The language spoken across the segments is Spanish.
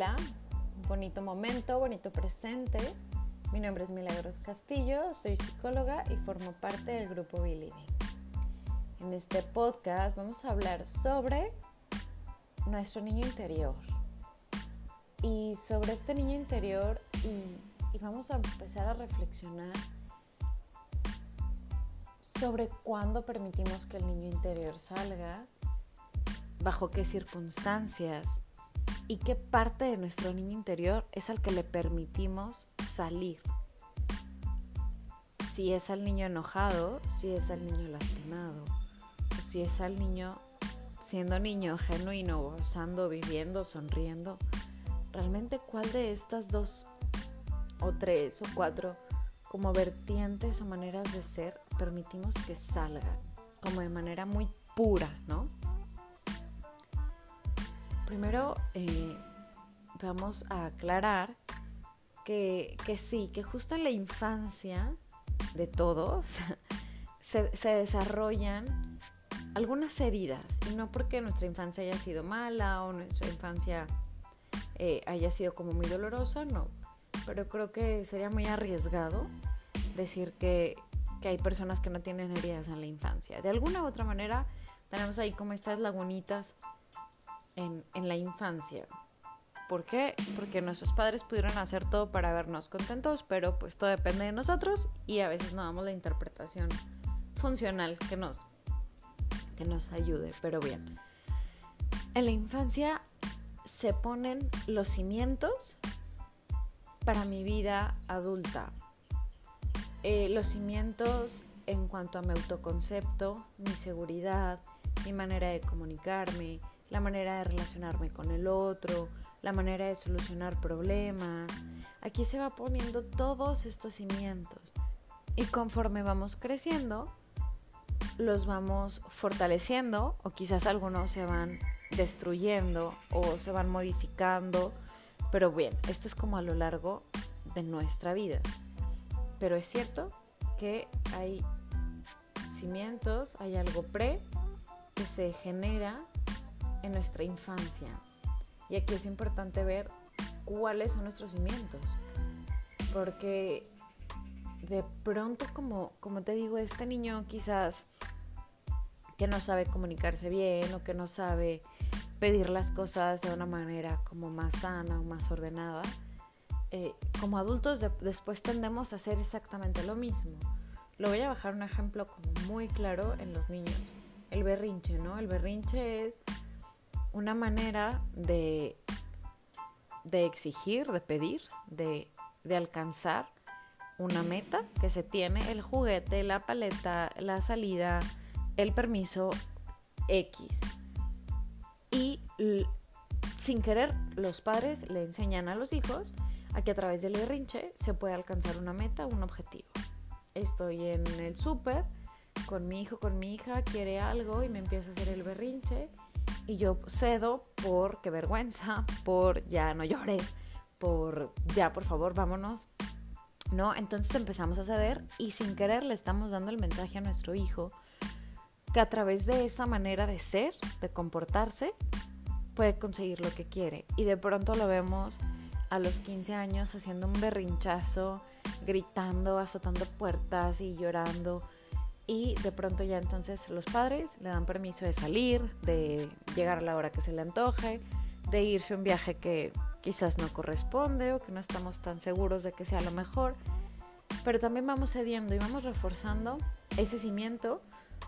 Hola, bonito momento, bonito presente. Mi nombre es Milagros Castillo, soy psicóloga y formo parte del grupo Believing. En este podcast vamos a hablar sobre nuestro niño interior y sobre este niño interior y vamos a empezar a reflexionar sobre cuándo permitimos que el niño interior salga, bajo qué circunstancias y qué parte de nuestro niño interior es al que le permitimos salir. Si es al niño enojado, si es al niño lastimado, o si es al niño siendo niño genuino, gozando, viviendo, sonriendo. Realmente cuál de estas dos o tres o cuatro como vertientes o maneras de ser permitimos que salgan como de manera muy pura, ¿no? Primero eh, vamos a aclarar que, sí, que justo en la infancia de todos se, desarrollan algunas heridas, y no porque nuestra infancia haya sido mala o nuestra infancia eh, haya sido como muy dolorosa, no, pero creo que sería muy arriesgado decir que, que hay personas que no tienen heridas en la infancia. De alguna u otra manera tenemos ahí como estas lagunitas en, la infancia. ¿Por qué? Porque nuestros padres pudieron hacer todo para vernos contentos, pero pues todo depende de nosotros y a veces no damos la interpretación funcional que nos, que nos ayude. Pero bien, en la infancia se ponen los cimientos para mi vida adulta. Eh, los cimientos en cuanto a mi autoconcepto, mi seguridad, mi manera de comunicarme, la manera de relacionarme con el otro, la manera de solucionar problemas. Aquí se va poniendo todos estos cimientos y conforme vamos creciendo, los vamos fortaleciendo o quizás algunos se van destruyendo o se van modificando. Pero bien, esto es como a lo largo de nuestra vida. Pero es cierto que hay cimientos, hay algo pre que se genera en nuestra infancia. Y aquí es importante ver cuáles son nuestros cimientos. Porque de pronto, como, como te digo, este niño quizás que no sabe comunicarse bien o que no sabe pedir las cosas de una manera como más sana o más ordenada, eh, como adultos después tendemos a hacer exactamente lo mismo. Lo voy a bajar un ejemplo muy claro en los niños. El berrinche, ¿no? El berrinche es una manera de, de exigir, de pedir, de, de alcanzar una meta que se tiene, el juguete, la paleta, la salida, el permiso X. Y sin querer, los padres le enseñan a los hijos a que a través del berrinche se puede alcanzar una meta, un objetivo. Estoy en el súper con mi hijo, con mi hija, quiere algo y me empieza a hacer el berrinche y yo cedo por qué vergüenza, por ya no llores, por ya por favor vámonos. ¿No? Entonces empezamos a ceder y sin querer le estamos dando el mensaje a nuestro hijo que a través de esa manera de ser, de comportarse, puede conseguir lo que quiere. Y de pronto lo vemos a los 15 años haciendo un berrinchazo, gritando, azotando puertas y llorando y de pronto ya entonces los padres le dan permiso de salir, de llegar a la hora que se le antoje, de irse a un viaje que quizás no corresponde o que no estamos tan seguros de que sea lo mejor, pero también vamos cediendo y vamos reforzando ese cimiento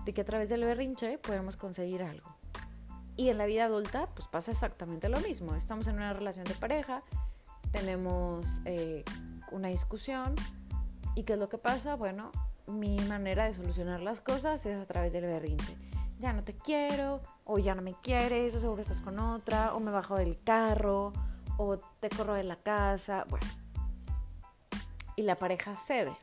de que a través del berrinche podemos conseguir algo. Y en la vida adulta pues pasa exactamente lo mismo, estamos en una relación de pareja, tenemos eh, una discusión y ¿qué es lo que pasa? Bueno, mi manera de solucionar las cosas es a través del berrinche. Ya no te quiero, o ya no me quieres, o seguro estás con otra, o me bajo del carro, o te corro de la casa, bueno. Y la pareja cede.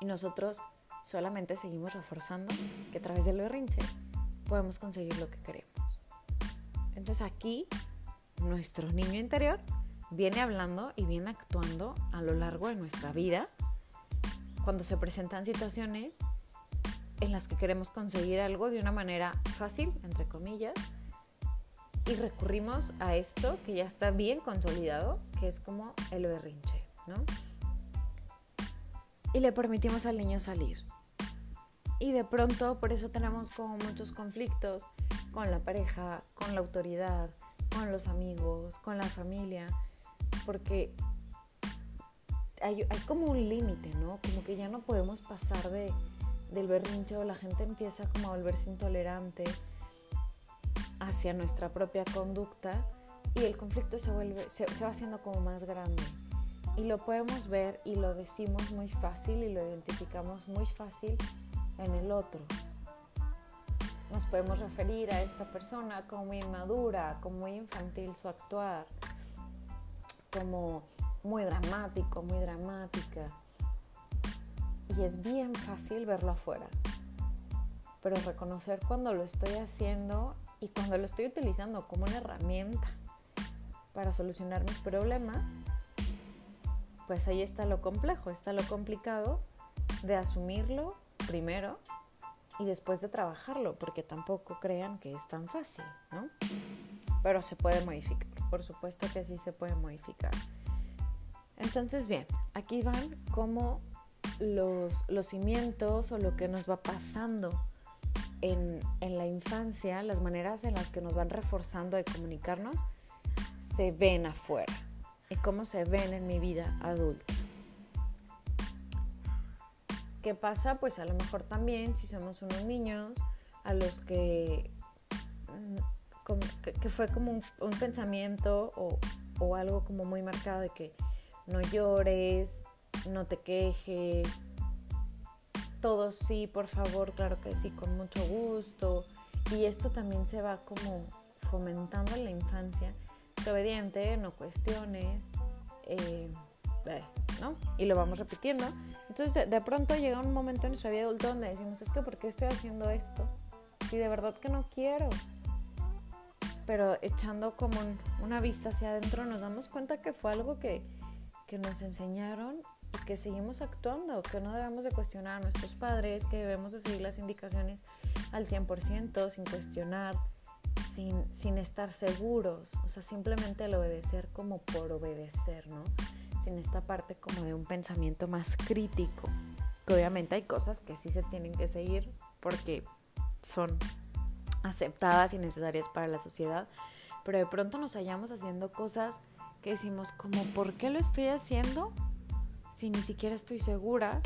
Y nosotros solamente seguimos reforzando que a través del berrinche podemos conseguir lo que queremos. Entonces aquí nuestro niño interior viene hablando y viene actuando a lo largo de nuestra vida cuando se presentan situaciones en las que queremos conseguir algo de una manera fácil, entre comillas, Y recurrimos a esto que ya está bien consolidado, que es como el berrinche, ¿no? Y le permitimos al niño salir. Y de pronto por eso tenemos como muchos conflictos con la pareja, con la autoridad, con los amigos, con la familia, porque hay, hay como un límite, ¿no? Como que ya no podemos pasar de, del berrinche o la gente empieza como a volverse intolerante hacia nuestra propia conducta y el conflicto se, vuelve, se, se va haciendo como más grande. Y lo podemos ver y lo decimos muy fácil y lo identificamos muy fácil en el otro. Nos podemos referir a esta persona como inmadura, como muy infantil su actuar, como muy dramático, muy dramática. Y es bien fácil verlo afuera. Pero reconocer cuando lo estoy haciendo y cuando lo estoy utilizando como una herramienta para solucionar mis problemas, pues ahí está lo complejo, está lo complicado de asumirlo primero y después de trabajarlo, porque tampoco crean que es tan fácil, ¿no? Pero se puede modificar, por supuesto que sí se puede modificar. Entonces, bien, aquí van como los, los cimientos o lo que nos va pasando en, en, la infancia, las maneras en las que nos van reforzando de comunicarnos, se ven afuera y cómo se ven en mi vida adulta. ¿Qué pasa? Pues a lo mejor también si somos unos niños a los que, mm, que, fue como un, un pensamiento o, o algo como muy marcado de que no llores, no te quejes, todo sí, por favor, claro que sí, con mucho gusto. Y esto también se va como fomentando en la infancia. Obediente, no cuestiones, eh, ¿no? Y lo vamos repitiendo. Entonces de, pronto llega un momento en nuestra vida adulta donde decimos, es que ¿por qué estoy haciendo esto? Si de verdad que no quiero. Pero echando como una vista hacia adentro nos damos cuenta que fue algo que, que nos enseñaron y que seguimos actuando, que no debemos de cuestionar a nuestros padres, que debemos de seguir las indicaciones al 100% sin cuestionar, sin, sin estar seguros, o sea, simplemente el obedecer como por obedecer, ¿no? Sin esta parte como de un pensamiento más crítico, que obviamente hay cosas que sí se tienen que seguir porque son aceptadas y necesarias para la sociedad, pero de pronto nos hallamos haciendo cosas que decimos como, ¿por qué lo estoy haciendo? Si ni siquiera estoy segura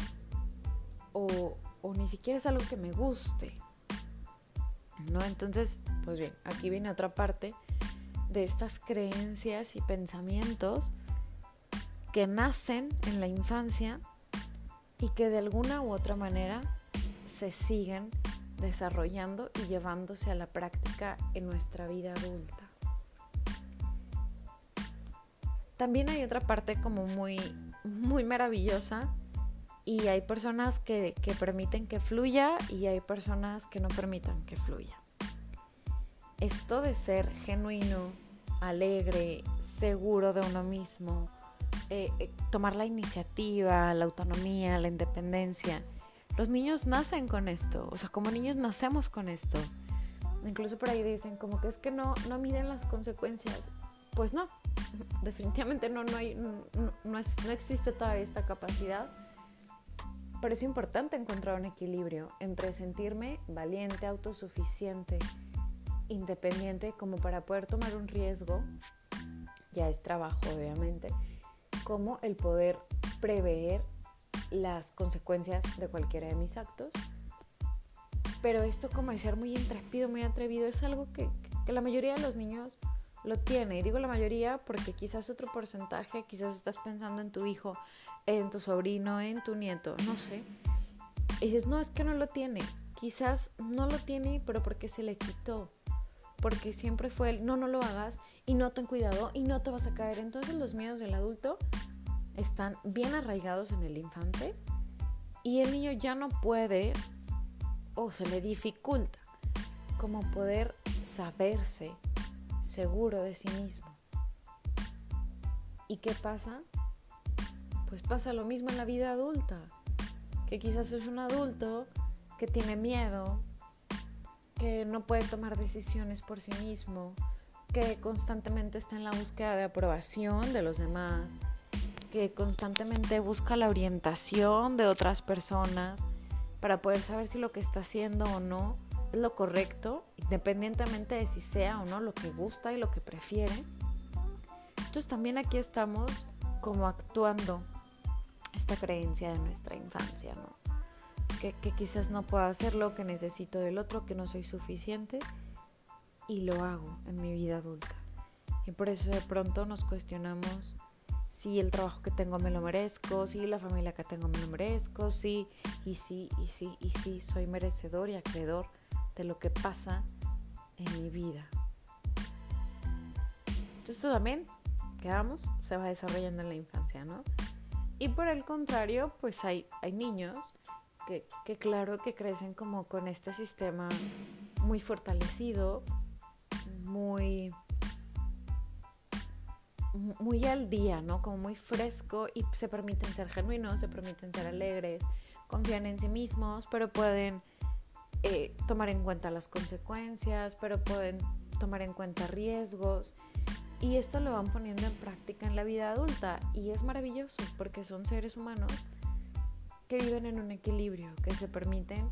o, o ni siquiera es algo que me guste. ¿No? Entonces, pues bien, aquí viene otra parte de estas creencias y pensamientos que nacen en la infancia y que de alguna u otra manera se siguen desarrollando y llevándose a la práctica en nuestra vida adulta. También hay otra parte como muy, muy maravillosa y hay personas que, que permiten que fluya y hay personas que no permitan que fluya. Esto de ser genuino, alegre, seguro de uno mismo, eh, eh, tomar la iniciativa, la autonomía, la independencia. Los niños nacen con esto, o sea, como niños nacemos con esto. Incluso por ahí dicen como que es que no, no miden las consecuencias. Pues no, definitivamente no, no, hay, no, no existe todavía esta capacidad. Pero es importante encontrar un equilibrio entre sentirme valiente, autosuficiente, independiente, como para poder tomar un riesgo, ya es trabajo obviamente, como el poder prever las consecuencias de cualquiera de mis actos. Pero esto como de ser muy intrépido, muy atrevido, es algo que la mayoría de los niños lo tiene. Y digo la mayoría porque quizás otro porcentaje, quizás estás pensando en tu hijo, en tu sobrino, en tu nieto, no sé. Y dices, no, es que no lo tiene. Quizás no lo tiene, pero porque se le quitó. Porque siempre fue el, no, no lo hagas y no ten cuidado y no te vas a caer. Entonces los miedos del adulto están bien arraigados en el infante y el niño ya no puede o se le dificulta como poder saberse seguro de sí mismo. ¿Y qué pasa? Pues pasa lo mismo en la vida adulta, que quizás es un adulto que tiene miedo, que no puede tomar decisiones por sí mismo, que constantemente está en la búsqueda de aprobación de los demás, que constantemente busca la orientación de otras personas para poder saber si lo que está haciendo o no es lo correcto, independientemente de si sea o no lo que gusta y lo que prefiere. Entonces también aquí estamos como actuando esta creencia de nuestra infancia, ¿no? Que, que quizás no puedo hacerlo, que necesito del otro, que no soy suficiente y lo hago en mi vida adulta. Y por eso de pronto nos cuestionamos si el trabajo que tengo me lo merezco, si la familia que tengo me lo merezco, si y sí y sí y sí soy merecedor y acreedor de lo que pasa en mi vida. Entonces esto también, quedamos, se va desarrollando en la infancia, ¿no? Y por el contrario, pues hay, hay niños que, que claro que crecen como con este sistema muy fortalecido, muy muy al día, ¿no? Como muy fresco y se permiten ser genuinos, se permiten ser alegres, confían en sí mismos, pero pueden eh, tomar en cuenta las consecuencias, pero pueden tomar en cuenta riesgos. Y esto lo van poniendo en práctica en la vida adulta y es maravilloso porque son seres humanos que viven en un equilibrio, que se permiten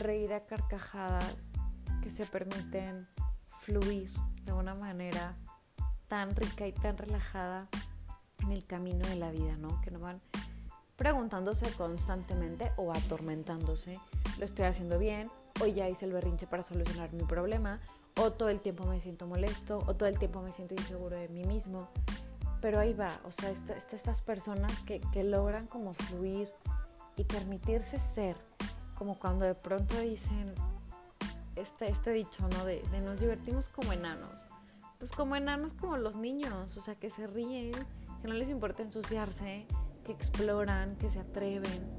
reír a carcajadas, que se permiten fluir de una manera tan rica y tan relajada en el camino de la vida, ¿no? Que no van preguntándose constantemente o atormentándose, lo estoy haciendo bien, o ya hice el berrinche para solucionar mi problema, o todo el tiempo me siento molesto, o todo el tiempo me siento inseguro de mí mismo. Pero ahí va, o sea, estas personas que, que logran como fluir y permitirse ser, como cuando de pronto dicen, este, este dicho, ¿no? De, de nos divertimos como enanos. Pues como enanos como los niños, o sea, que se ríen, que no les importa ensuciarse, que exploran, que se atreven.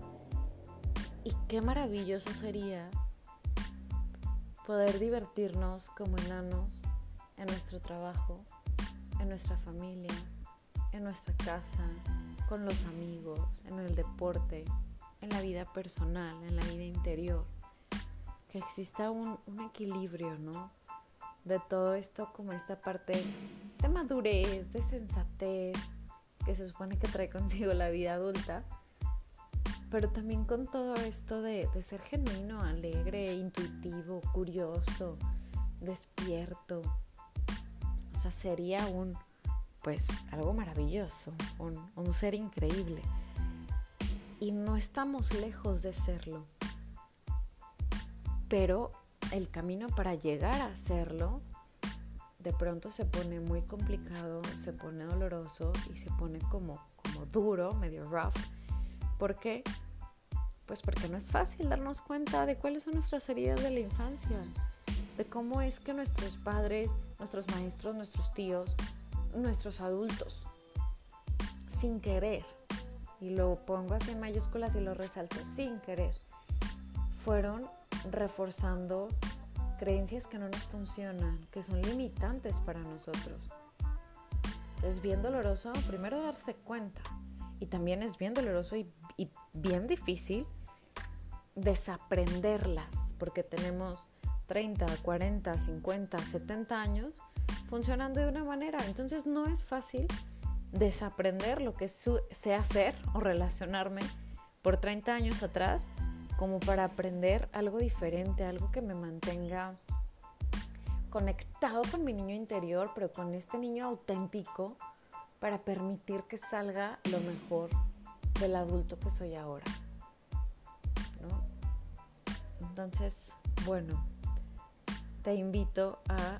Y qué maravilloso sería poder divertirnos como enanos en nuestro trabajo, en nuestra familia, en nuestra casa, con los amigos, en el deporte, en la vida personal, en la vida interior que exista un, equilibrio, ¿no? De todo esto como esta parte de madurez, de sensatez, que se supone que trae consigo la vida adulta, pero también con todo esto de, de, ser genuino, alegre, intuitivo, curioso, despierto. O sea, sería un, pues, algo maravilloso, un, un ser increíble. Y no estamos lejos de serlo pero el camino para llegar a hacerlo de pronto se pone muy complicado, se pone doloroso y se pone como, como duro, medio rough. ¿Por qué? Pues porque no es fácil darnos cuenta de cuáles son nuestras heridas de la infancia, de cómo es que nuestros padres, nuestros maestros, nuestros tíos, nuestros adultos, sin querer, y lo pongo así en mayúsculas y lo resalto, sin querer, fueron reforzando creencias que no nos funcionan, que son limitantes para nosotros. Es bien doloroso primero darse cuenta y también es bien doloroso y, bien difícil desaprenderlas porque tenemos 30, 40, 50, 70 años funcionando de una manera. Entonces no es fácil desaprender lo que sé hacer o relacionarme por 30 años atrás como para aprender algo diferente, algo que me mantenga conectado con mi niño interior, pero con este niño auténtico para permitir que salga lo mejor del adulto que soy ahora. Entonces, bueno, te invito a,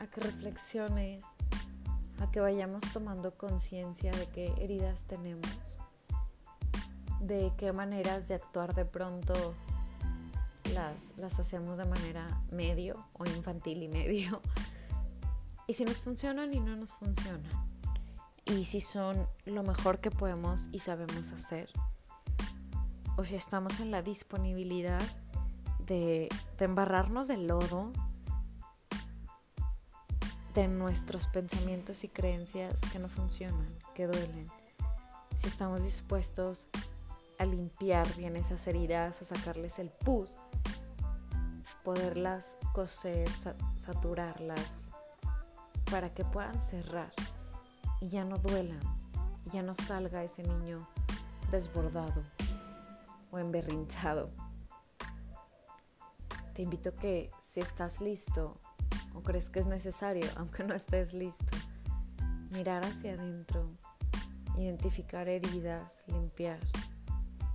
a que reflexiones, a que vayamos tomando conciencia de qué heridas tenemos de qué maneras de actuar de pronto las, las hacemos de manera medio o infantil y medio. Y si nos funcionan y no nos funcionan. Y si son lo mejor que podemos y sabemos hacer. O si estamos en la disponibilidad de, embarrarnos de lodo de nuestros pensamientos y creencias que no funcionan, que duelen. Si estamos dispuestos a limpiar bien esas heridas, a sacarles el pus, poderlas coser, saturarlas para que puedan cerrar y ya no duelan, y ya no salga ese niño desbordado o emberrinchado. Te invito que si estás listo o crees que es necesario, aunque no estés listo, mirar hacia adentro, identificar heridas, limpiar,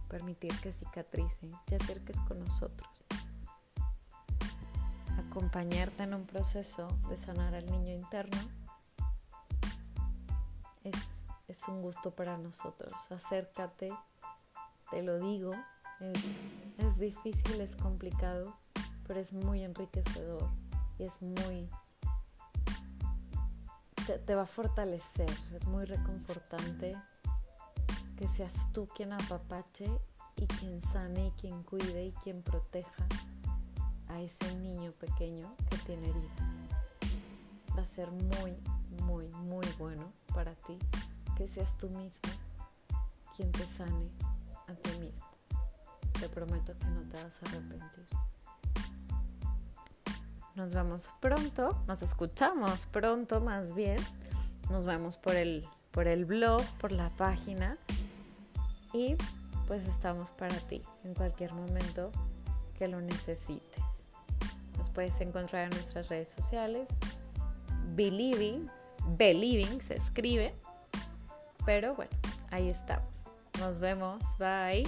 permitir que cicatricen, te acerques con nosotros. Acompañarte en un proceso de sanar al niño interno es, es un gusto para nosotros. Acércate, te lo digo, es, es difícil, es complicado, pero es muy enriquecedor y es muy... Te, te, va a fortalecer, es muy reconfortante que seas tú quien apapache y quien sane y quien cuide y quien proteja a ese niño pequeño que tiene heridas. Va a ser muy, muy, muy bueno para ti que seas tú mismo quien te sane a ti mismo. Te prometo que no te vas a arrepentir. Nos vemos pronto, nos escuchamos pronto más bien. Nos vemos por el, por el blog, por la página. Y pues estamos para ti en cualquier momento que lo necesites. Nos puedes encontrar en nuestras redes sociales. Believing, Believing se escribe. Pero bueno, ahí estamos. Nos vemos. Bye.